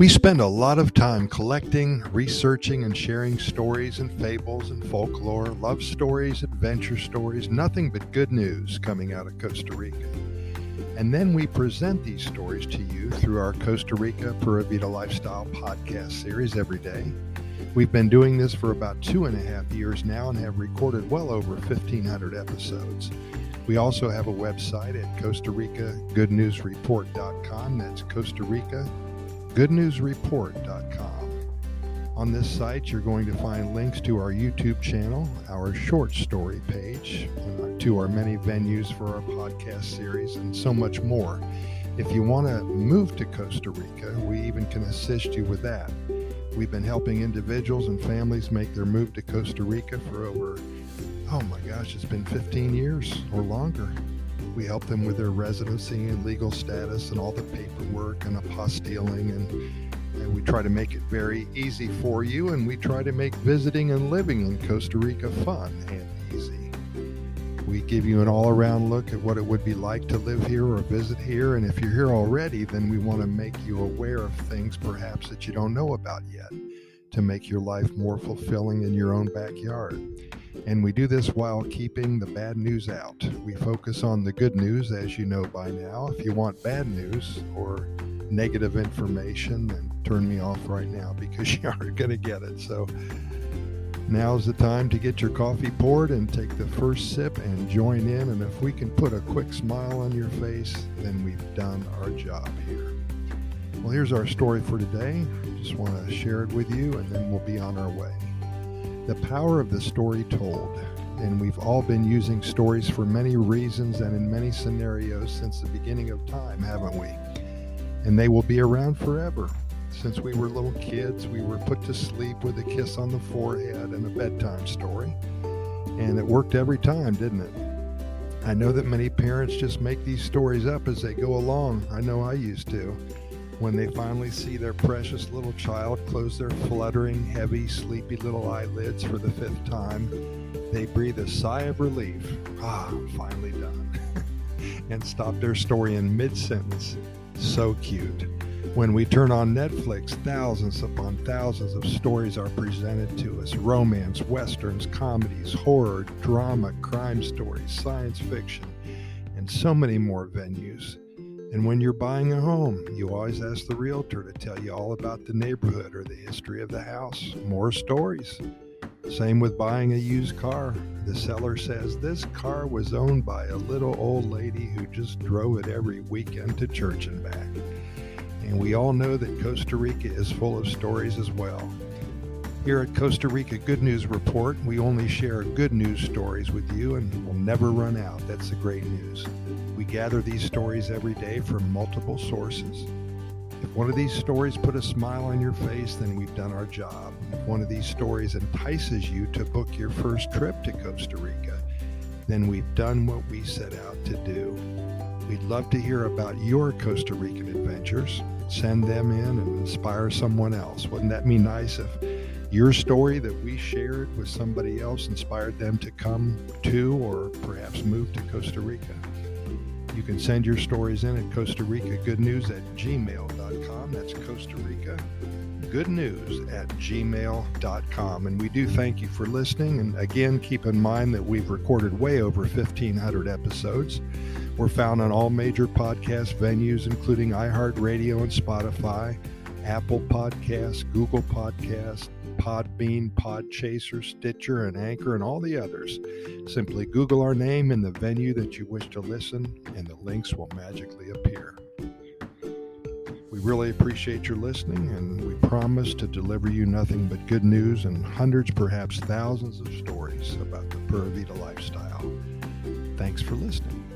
We spend a lot of time collecting, researching, and sharing stories and fables and folklore, love stories, adventure stories, nothing but good news coming out of Costa Rica. And then we present these stories to you through our Costa Rica Pura Vida Lifestyle podcast series every day. We've been doing this for about two and a half years now and have recorded well over 1,500 episodes. We also have a website at Costa Rica GoodNewsReport.com. That's Costa Rica goodnewsreport.com. On this site, you're going to find links to our YouTube channel, our short story page, uh, to our many venues for our podcast series, and so much more. If you want to move to Costa Rica, we even can assist you with that. We've been helping individuals and families make their move to Costa Rica for over, oh my gosh, it's been 15 years or longer. We help them with their residency and legal status and all the paperwork and apostilling and, and we try to make it very easy for you and we try to make visiting and living in Costa Rica fun and easy. We give you an all-around look at what it would be like to live here or visit here and if you're here already then we want to make you aware of things perhaps that you don't know about yet to make your life more fulfilling in your own backyard. And we do this while keeping the bad news out. We focus on the good news, as you know by now. If you want bad news or negative information, then turn me off right now because you aren't going to get it. So now's the time to get your coffee poured and take the first sip and join in. And if we can put a quick smile on your face, then we've done our job here. Well, here's our story for today. Just want to share it with you, and then we'll be on our way. The power of the story told. And we've all been using stories for many reasons and in many scenarios since the beginning of time, haven't we? And they will be around forever. Since we were little kids, we were put to sleep with a kiss on the forehead and a bedtime story. And it worked every time, didn't it? I know that many parents just make these stories up as they go along. I know I used to. When they finally see their precious little child close their fluttering, heavy, sleepy little eyelids for the fifth time, they breathe a sigh of relief. Ah, finally done. and stop their story in mid sentence. So cute. When we turn on Netflix, thousands upon thousands of stories are presented to us romance, westerns, comedies, horror, drama, crime stories, science fiction, and so many more venues. And when you're buying a home, you always ask the realtor to tell you all about the neighborhood or the history of the house. More stories. Same with buying a used car. The seller says this car was owned by a little old lady who just drove it every weekend to church and back. And we all know that Costa Rica is full of stories as well. Here at Costa Rica Good News Report, we only share good news stories with you and we'll never run out. That's the great news. We gather these stories every day from multiple sources. If one of these stories put a smile on your face, then we've done our job. If one of these stories entices you to book your first trip to Costa Rica, then we've done what we set out to do. We'd love to hear about your Costa Rican adventures. Send them in and inspire someone else. Wouldn't that be nice if your story that we shared with somebody else inspired them to come to or perhaps move to Costa Rica? You can send your stories in at Costa Rica Good News at gmail.com. That's Costa Rica Good News at gmail.com. And we do thank you for listening. And again, keep in mind that we've recorded way over 1,500 episodes. We're found on all major podcast venues, including iHeartRadio and Spotify, Apple Podcasts, Google Podcasts, Podbean, Podchaser, Stitcher, and Anchor, and all the others. Simply Google our name in the venue that you wish to listen, and the links will magically appear. We really appreciate your listening, and we promise to deliver you nothing but good news and hundreds, perhaps thousands of stories about the Pura Vida lifestyle. Thanks for listening.